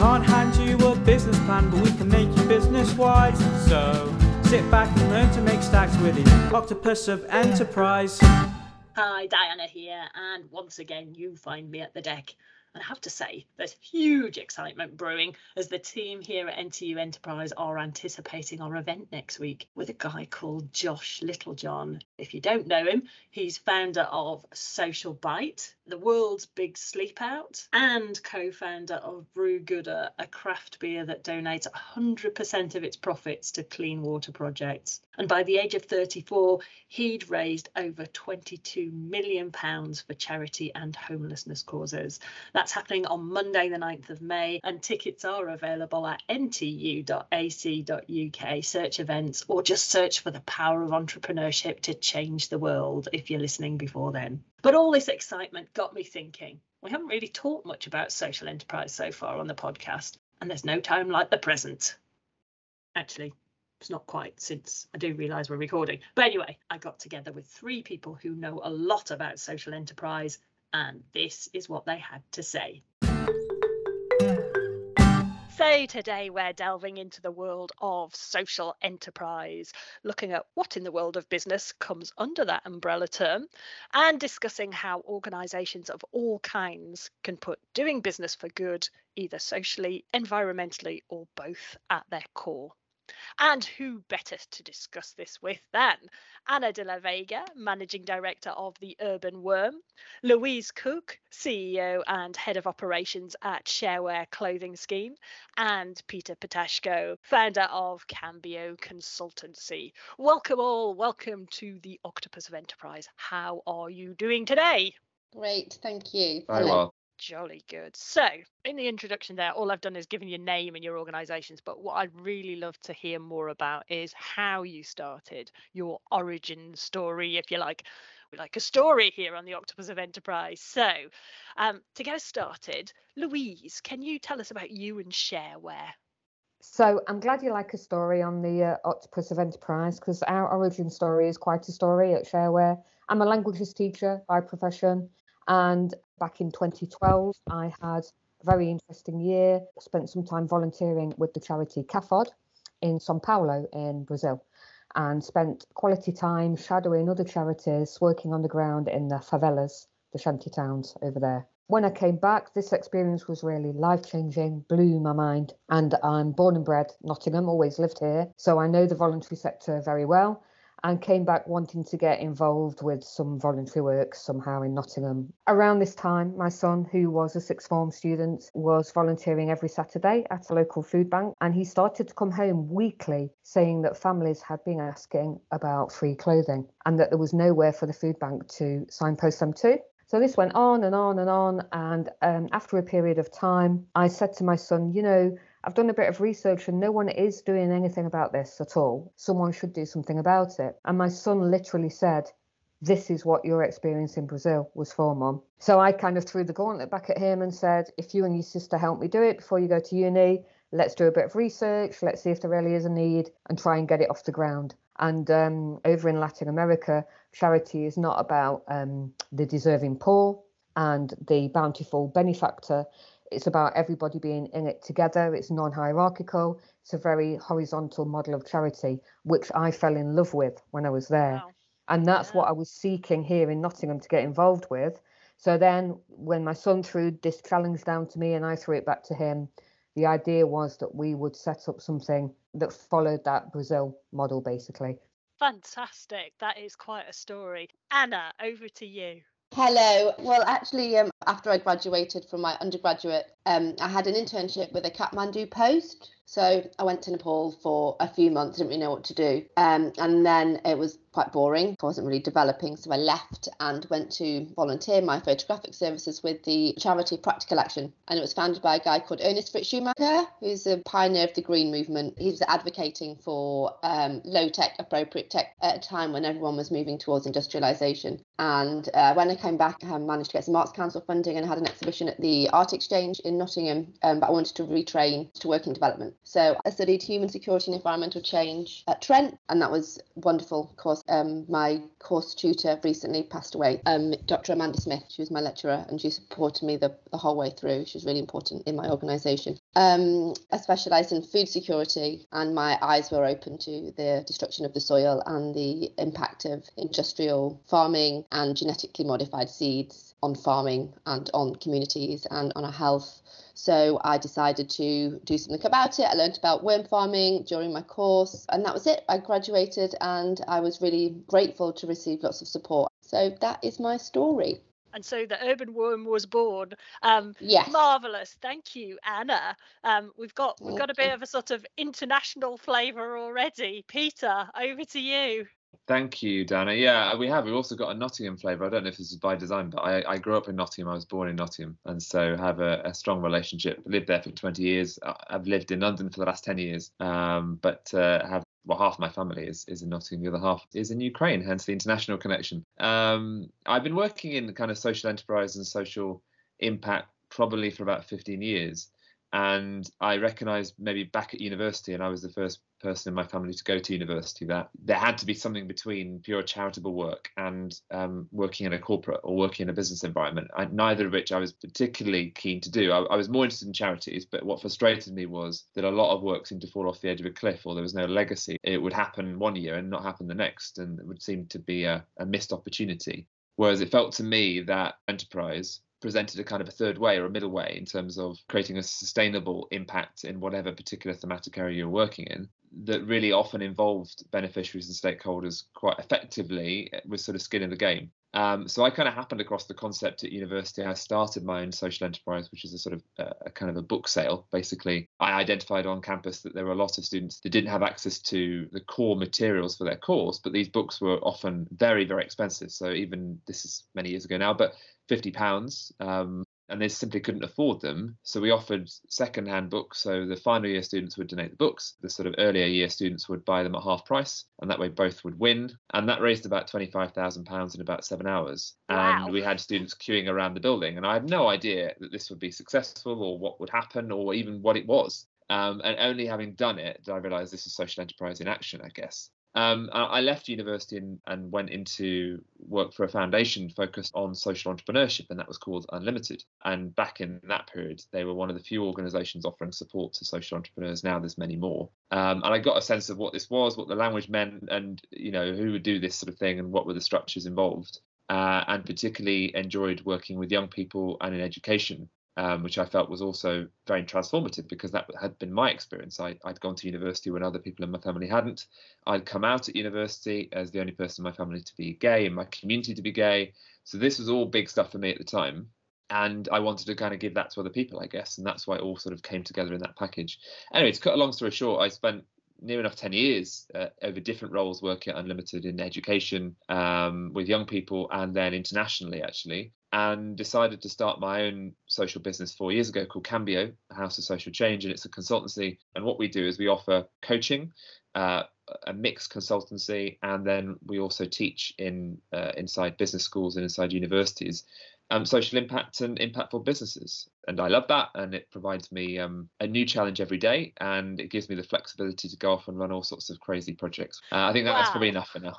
can't hand you a business plan, but we can make you business wise. So sit back and learn to make stacks with the octopus of enterprise. Hi, Diana here, and once again, you find me at the deck. And I have to say, there's huge excitement brewing as the team here at NTU Enterprise are anticipating our event next week with a guy called Josh Littlejohn. If you don't know him, he's founder of Social Bite, the world's big sleep out, and co founder of Brewgooder, a craft beer that donates 100% of its profits to clean water projects. And by the age of 34, he'd raised over £22 million for charity and homelessness causes. That's happening on Monday, the 9th of May, and tickets are available at ntu.ac.uk. Search events or just search for the power of entrepreneurship to change the world if you're listening before then. But all this excitement got me thinking. We haven't really talked much about social enterprise so far on the podcast, and there's no time like the present. Actually, it's not quite since I do realise we're recording. But anyway, I got together with three people who know a lot about social enterprise, and this is what they had to say. Today we're delving into the world of social enterprise, looking at what in the world of business comes under that umbrella term, and discussing how organisations of all kinds can put doing business for good, either socially, environmentally, or both, at their core. And who better to discuss this with than Anna de la Vega, Managing Director of the Urban Worm, Louise Cooke, CEO and Head of Operations at Shareware Clothing Scheme, and Peter Ptashko, founder of Cambio Consultancy. Welcome all, welcome to the Octopus of Enterprise. How are you doing today? Great, thank you. Very well. Jolly good. So, in the introduction there, all I've done is given your name and your organisations. But what I'd really love to hear more about is how you started, your origin story, if you like. We like a story here on the Octopus of Enterprise. So, um, to get us started, Louise, can you tell us about you and Shareware? So I'm glad you like a story on the uh, Octopus of Enterprise because our origin story is quite a story at Shareware. I'm a languages teacher by profession, and back in 2012, I had a very interesting year. Spent some time volunteering with the charity CAFOD in Sao Paulo in Brazil and spent quality time shadowing other charities, working on the ground in the favelas, the shanty towns over there. When I came back, this experience was really life changing, blew my mind. And I'm born and bred Nottingham, always lived here. So I know the voluntary sector very well and came back wanting to get involved with some voluntary work somehow in Nottingham. Around this time, my son, who was a sixth form student, was volunteering every Saturday at a local food bank, and he started to come home weekly saying that families had been asking about free clothing and that there was nowhere for the food bank to signpost them to. So this went on and on and on. And um, after a period of time, I said to my son, you know, I've done a bit of research and no one is doing anything about this at all. Someone should do something about it. And my son literally said, This is what your experience in Brazil was for, mum. So I kind of threw the gauntlet back at him and said, If you and your sister help me do it before you go to uni, let's do a bit of research, let's see if there really is a need and try and get it off the ground. And um, over in Latin America, charity is not about um, the deserving poor and the bountiful benefactor. It's about everybody being in it together. It's non hierarchical. It's a very horizontal model of charity, which I fell in love with when I was there. Wow. And that's yeah. what I was seeking here in Nottingham to get involved with. So then, when my son threw this challenge down to me and I threw it back to him, the idea was that we would set up something that followed that Brazil model, basically. Fantastic. That is quite a story. Anna, over to you. Hello. Well, actually, um, after I graduated from my undergraduate, um, I had an internship with a Kathmandu Post. So I went to Nepal for a few months, didn't really know what to do. Um, and then it was quite boring. I wasn't really developing. So I left and went to volunteer my photographic services with the charity Practical Action. And it was founded by a guy called Ernest Fritz Schumacher, who's a pioneer of the green movement. He was advocating for um, low tech, appropriate tech at a time when everyone was moving towards industrialization. And uh, when I came back, I managed to get some Arts Council funding and had an exhibition at the Art Exchange in Nottingham. Um, but I wanted to retrain to work in development. So I studied human security and environmental change at Trent, and that was wonderful Of course. Um, my course tutor recently passed away, um, Dr. Amanda Smith. She was my lecturer, and she supported me the, the whole way through. She was really important in my organisation. Um, I specialised in food security, and my eyes were open to the destruction of the soil and the impact of industrial farming and genetically modified seeds on farming and on communities and on our health. So I decided to do something about it. I learned about worm farming during my course, and that was it. I graduated and I was really grateful to receive lots of support. So that is my story and so the urban worm was born um yes marvelous thank you anna um we've got we've got a bit of a sort of international flavor already peter over to you Thank you, Dana. Yeah, we have. We've also got a Nottingham flavour. I don't know if this is by design, but I, I grew up in Nottingham. I was born in Nottingham, and so have a, a strong relationship. Lived there for 20 years. I've lived in London for the last 10 years, um, but uh, have well, half my family is, is in Nottingham, the other half is in Ukraine, hence the international connection. Um, I've been working in kind of social enterprise and social impact probably for about 15 years and I recognised maybe back at university, and I was the first person in my family to go to university, that there had to be something between pure charitable work and um, working in a corporate or working in a business environment. I, neither of which I was particularly keen to do. I, I, was more interested in charities, but what frustrated me was that a lot of work seemed to fall off the edge of a cliff, or there was no legacy. It would happen one year and not happen the next, and it would seem to be a, a missed opportunity. Whereas it felt to me that enterprise presented a kind of a third way or a middle way in terms of creating a sustainable impact in whatever particular thematic area you're working in that really often involved beneficiaries and stakeholders quite effectively with sort of skin in the game. Um, so I kind of happened across the concept at university. I started my own social enterprise, which is a sort of uh, a kind of a book sale. Basically, I identified on campus that there were a lot of students that didn't have access to the core materials for their course, but these books were often very, very expensive. So even this is many years ago now, but 50 pounds um, and they simply couldn't afford them. So we offered second-hand books. So the final year students would donate the books. The sort of earlier year students would buy them at half price, and that way both would win. And that raised about twenty-five thousand pounds in about seven hours. Wow. And we had students queuing around the building, and I had no idea that this would be successful or what would happen or even what it was. Um, and only having done it did I realise this is social enterprise in action, I guess. Um, I left university and, and, went into work for a foundation focused on social entrepreneurship, and that was called Unlimited. And back in that period, they were one of the few organisations offering support to social entrepreneurs. Now there's many more. Um, and I got a sense of what this was, what the language meant, and you know who would do this sort of thing, and what were the structures involved. Uh, and particularly enjoyed working with young people and in education um, which I felt was also very transformative because that had been my experience. I, had gone to university when other people in my family hadn't. I'd come out at university as the only person in my family to be gay, in my community to be gay. So this was all big stuff for me at the time. And I wanted to kind of give that to other people, I guess. And that's why it all sort of came together in that package. Anyway, to cut a long story short, I spent near enough 10 years uh, over different roles working at Unlimited in education um, with young people and then internationally, actually and decided to start my own social business four years ago called Cambio, House of Social Change, and it's a consultancy. And what we do is we offer coaching, uh, a mixed consultancy, and then we also teach in uh, inside business schools and inside universities. Um, social impact and impactful businesses. And I love that. And it provides me um, a new challenge every day. And it gives me the flexibility to go off and run all sorts of crazy projects. Uh, I think that, wow. that's probably enough for now.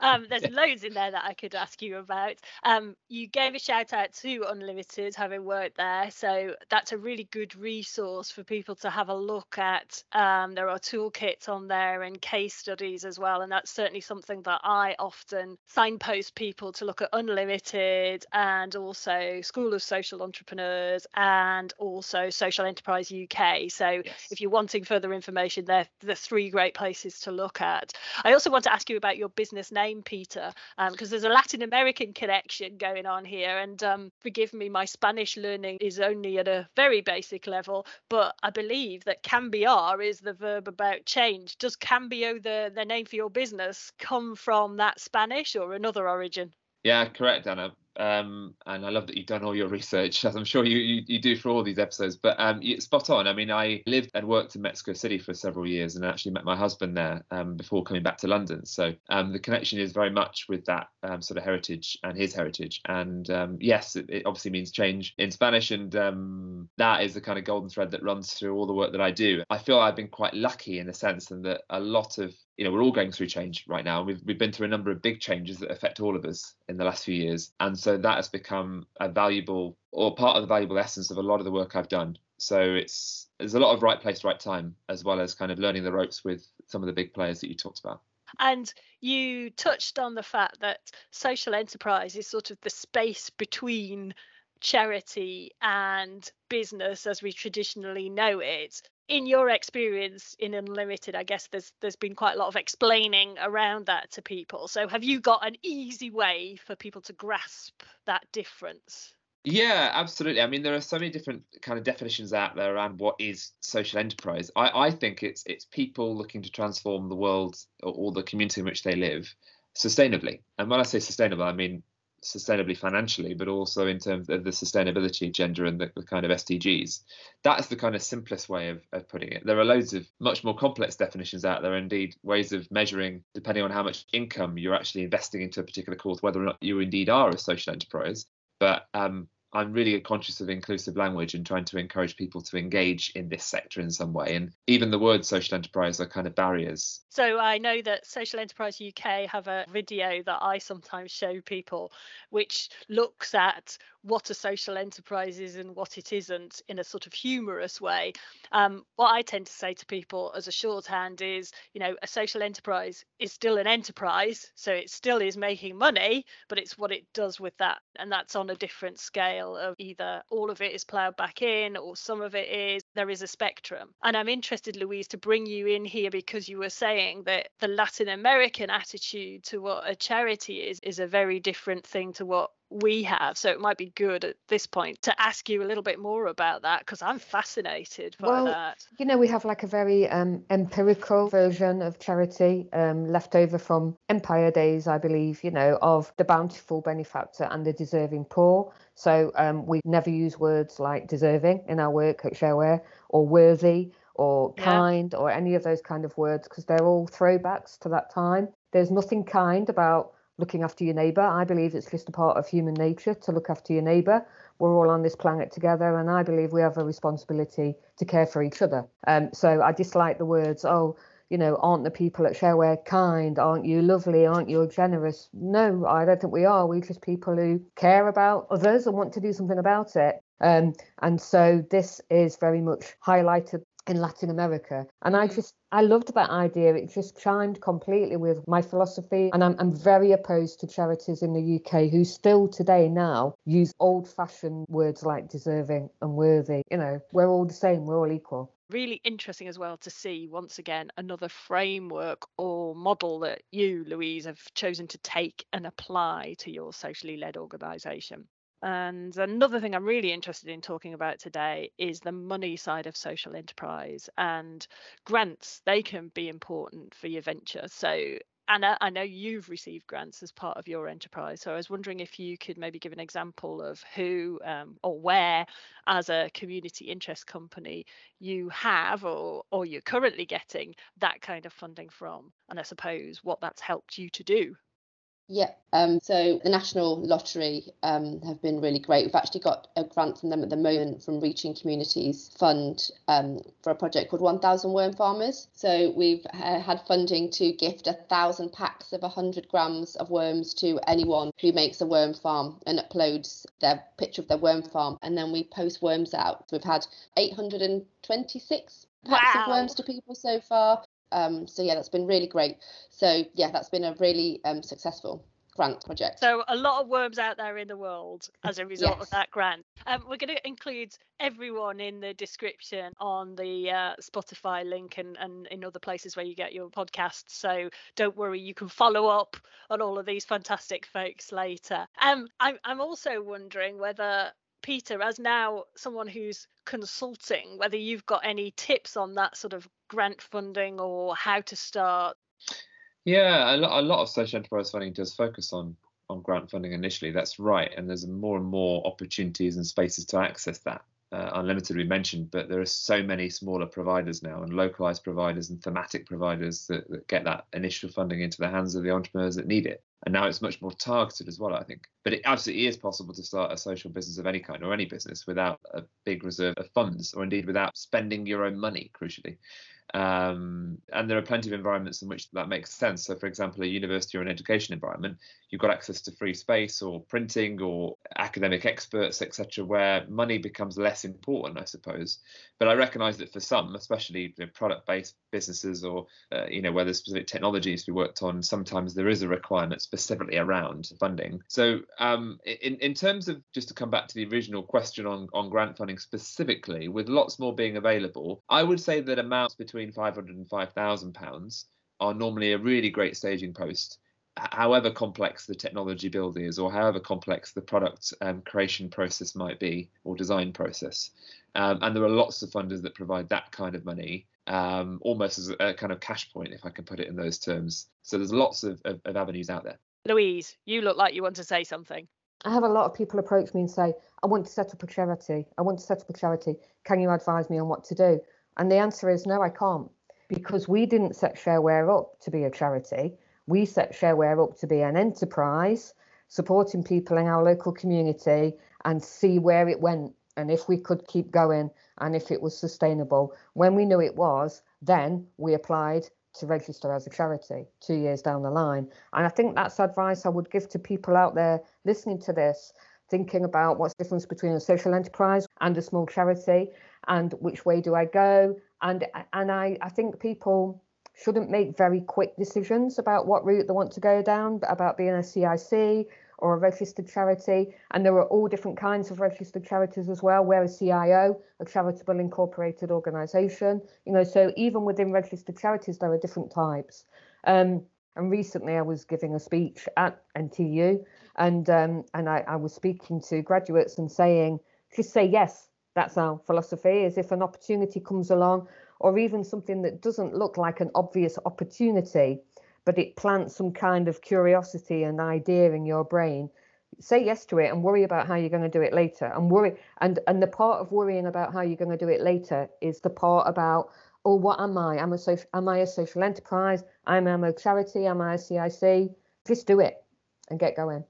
Um, there's loads in there that I could ask you about. Um, you gave a shout out to Unlimited, having worked there, so that's a really good resource for people to have a look at. Um, there are toolkits on there and case studies as well, and that's certainly something that I often signpost people to look at Unlimited and also School of Social Entrepreneurs and also Social Enterprise UK. So yes. if you're wanting further information, they're the three great places to look at. I also want to ask you about your business name, Peter, because um, there's a Latin American connection going on here. And um, forgive me, my Spanish learning is only at a very basic level, but I believe that cambiar is the verb about change. Does cambio, the, the name for your business, come from that Spanish or another origin? Yeah, correct, Anna. Um, and I love that you've done all your research, as I'm sure you, you, you do for all these episodes. But um, spot on. I mean, I lived and worked in Mexico City for several years, and actually met my husband there um, before coming back to London. So um, the connection is very much with that um, sort of heritage and his heritage. And um, yes, it, it, obviously means change in Spanish, and that is the kind of golden thread that runs through all the work that I do. I feel I've been quite lucky in a sense, and that a lot of you know we're all going through change right now. We've we've been through a number of big changes that affect all of us in the last few years, and so that has become a valuable or part of the valuable essence of a lot of the work I've done So it's there's a lot of right place, right time, as well as kind of learning the ropes with some of the big players that you talked about. And you touched on the fact that social enterprise is sort of the space between charity and business as we traditionally know it in your experience in unlimited i guess there's there's been quite a lot of explaining around that to people so have you got an easy way for people to grasp that difference yeah, absolutely. I mean, there are so many different kind of definitions out there around what is social enterprise. I, I think it's it's people looking to transform the world or, or the community in which they live sustainably. And when I say sustainable, I mean sustainably financially, but also in terms of the sustainability agenda and the, the, kind of SDGs. That's the kind of simplest way of, of putting it. There are loads of much more complex definitions out there, indeed, ways of measuring, depending on how much income you're actually investing into a particular cause, whether or not you indeed are a social enterprise. But um, I'm really conscious of inclusive language and trying to encourage people to engage in this sector in some way. And even the word social enterprise are kind of barriers. So I know that Social Enterprise UK have a video that I sometimes show people, which looks at what a social enterprise is and what it isn't in a sort of humorous way. Um, what I tend to say to people as a shorthand is, you know, a social enterprise is still an enterprise, so it still is making money, but it's what it does with that, and that's on a different scale of either all of it is ploughed back in or some of it is. There is a spectrum, and I'm interested, Louise, to bring you in here because you were saying that the Latin American attitude to what a charity is is a very different thing to what we have. So it might be good at this point to ask you a little bit more about that because I'm fascinated by well, that. You know, we have like a very um, empirical version of charity um, left over from empire days, I believe, you know, of the bountiful benefactor and the deserving poor. So um, we never use words like deserving in our work at Shareware or worthy or kind yeah. or any of those kind of words because they're all throwbacks to that time. There's nothing kind about looking after your neighbour. I believe it's just a part of human nature to look after your neighbour. We're all on this planet together, and I believe we have a responsibility to care for each other. Um, so I dislike the words, oh, you know, aren't the people at Shareware kind? Aren't you lovely? Aren't you generous? No, I don't think we are. We're just people who care about others and want to do something about it. Um, and so this is very much highlighted in Latin America. And I just, I loved that idea. It just chimed completely with my philosophy. And I'm, I'm very opposed to charities in the UK who still today now use old fashioned words like deserving and worthy. You know, we're all the same, we're all equal really interesting as well to see once again another framework or model that you louise have chosen to take and apply to your socially led organization and another thing I'm really interested in talking about today is the money side of social enterprise and grants. They can be important for your venture. So, Anna, I know you've received grants as part of your enterprise. So I was wondering if you could maybe give an example of who um, or where, as a community interest company, you have or, or you're currently getting that kind of funding from. And I suppose what that's helped you to do. Yeah, um, so the National Lottery um, have been really great. We've actually got a grant from them at the moment from Reaching Communities Fund um, for a project called 1000 Worm Farmers. So we've uh, had funding to gift a thousand packs of 100 grams of worms to anyone who makes a worm farm and uploads their picture of their worm farm. And then we post worms out. We've had 826 packs wow. of worms to people so far. Um, so yeah, that's been really great. So yeah, that's been a really um, successful grant project. So a lot of worms out there in the world as a result yes. of that grant. Um, we're going to include everyone in the description on the uh, Spotify link and, and in other places where you get your podcasts. So don't worry, you can follow up on all of these fantastic folks later. Um, I'm, I'm also wondering whether Peter, as now someone who's consulting, whether you've got any tips on that sort of grant funding or how to start. Yeah, a lot, a lot of social enterprise funding does focus on on grant funding initially. That's right, and there's more and more opportunities and spaces to access that. Uh, unlimited we mentioned, but there are so many smaller providers now and localized providers and thematic providers that, that get that initial funding into the hands of the entrepreneurs that need it and now it's much more targeted as well i think. But it absolutely is possible to start a social business of any kind or any business without a big reserve of funds or indeed without spending your own money crucially. Um, and there are plenty of environments in which that makes sense. So for example a university or an education environment you've got access to free space or printing or academic experts, etc., where money becomes less important, I suppose. But I recognise that for some, especially know, product-based businesses or uh, you know where there's specific technologies to be worked on, sometimes there is a requirement specifically around funding. So um, in in terms of just to come back to the original question on on grant funding specifically, with lots more being available, I would say that amounts between 500 and 5,000 pounds are normally a really great staging post however complex the technology build is or however complex the product um, creation process might be or design process um, and there are lots of funders that provide that kind of money um, almost as a, kind of cash point if i can put it in those terms so there's lots of, of, of avenues out there louise you look like you want to say something I have a lot of people approach me and say, I want to set up a charity. I want to set up a charity. Can you advise me on what to do? And the answer is no, I can't. Because we didn't set Shareware up to be a charity we set Shareware up to be an enterprise, supporting people in our local community and see where it went and if we could keep going and if it was sustainable. When we knew it was, then we applied to register as a charity two years down the line. And I think that's advice I would give to people out there listening to this, thinking about what's the difference between a social enterprise and a small charity and which way do I go. And and I, I think people shouldn't make very quick decisions about what route they want to go down, about being a CIC or a registered charity. And there are all different kinds of registered charities as well. We're a CIO, a charitable incorporated organisation. You know, so even within registered charities, there are different types. Um, and recently, I was giving a speech at NTU, and um, and I, I was speaking to graduates and saying, just say yes. That's our philosophy. Is if an opportunity comes along, or even something that doesn't look like an obvious opportunity, but it plants some kind of curiosity and idea in your brain, say yes to it and worry about how you're going to do it later. And worry and and the part of worrying about how you're going to do it later is the part about oh what am I? Am a social am I a social enterprise? Am I a charity? Am I a CIC? Just do it and get going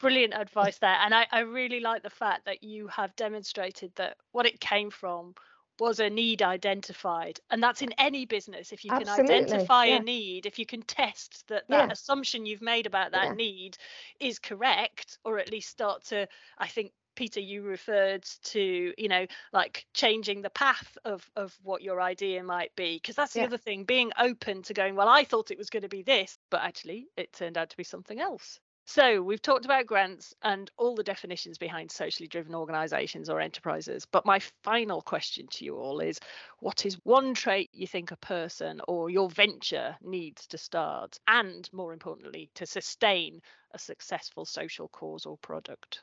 brilliant advice there and I, I really like the fact that you have demonstrated that what it came from was a need identified and that's in any business if you can Absolutely. identify yeah. a need if you can test that that yeah. assumption you've made about that yeah. need is correct or at least start to i think peter you referred to you know like changing the path of of what your idea might be because that's the other thing being open to going well i thought it was going to be this but actually it turned out to be something else so we've talked about grants and all the definitions behind socially driven organisations or enterprises. But my final question to you all is what is one trait you think a person or your venture needs to start and more importantly to sustain a successful social cause or product?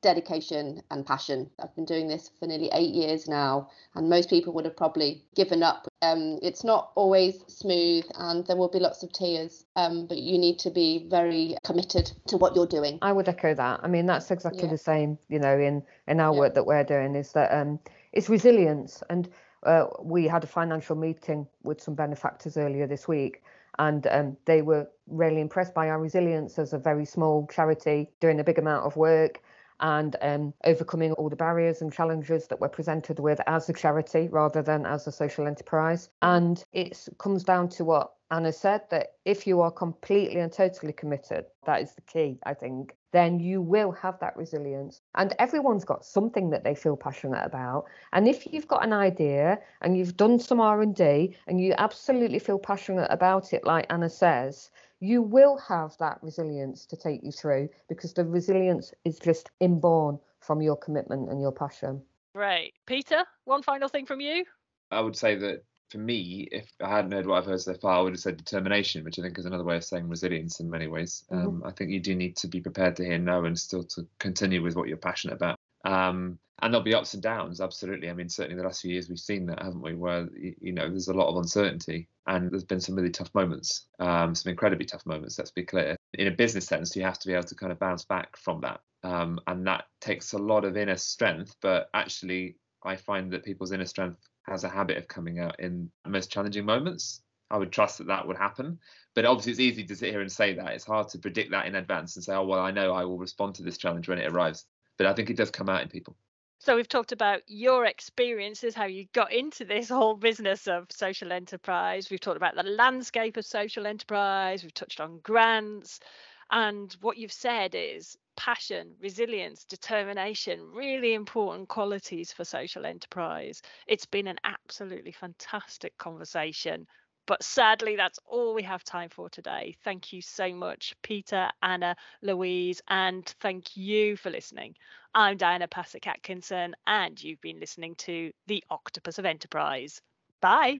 Dedication and passion. I've been doing this for nearly eight years now, and most people would have probably given up. Um, it's not always smooth, and there will be lots of tears, um, but you need to be very committed to what you're doing. I would echo that. I mean, that's exactly yeah. the same, you know, in in our yeah. work that we're doing is that um, it's resilience. And uh, we had a financial meeting with some benefactors earlier this week. And um, they were really impressed by our resilience as a very small charity doing a big amount of work and um, overcoming all the barriers and challenges that we're presented with as a charity rather than as a social enterprise. And it comes down to what Anna said that if you are completely and totally committed, that is the key, I think, then you will have that resilience. And everyone's got something that they feel passionate about. And if you've got an idea and you've done some R&D and you absolutely feel passionate about it, like Anna says, you will have that resilience to take you through because the resilience is just inborn from your commitment and your passion. Right. Peter, one final thing from you? I would say that for me, if I hadn't heard what I've heard so far, I would have said determination, which I think is another way of saying resilience in many ways. Mm-hmm. Um, I think you do need to be prepared to hear no and still to continue with what you're passionate about. Um, and there'll be ups and downs, absolutely. I mean, certainly the last few years we've seen that, haven't we? Where you know there's a lot of uncertainty, and there's been some really tough moments, um, some incredibly tough moments. Let's be clear. In a business sense, you have to be able to kind of bounce back from that, um, and that takes a lot of inner strength. But actually, I find that people's inner strength has a habit of coming out in the most challenging moments. I would trust that that would happen. But obviously, it's easy to sit here and say that. It's hard to predict that in advance and say, oh, well, I know I will respond to this challenge when it arrives. But I think it does come out in people. So we've talked about your experiences, how you got into this whole business of social enterprise. We've talked about the landscape of social enterprise. We've touched on grants. And what you've said is passion, resilience, determination, really important qualities for social enterprise. It's been an absolutely fantastic conversation. But sadly, that's all we have time for today. Thank you so much, Peter, Anna, Louise, and thank you for listening. I'm Diana Pasek Atkinson, and you've been listening to The Octopus of Enterprise. Bye.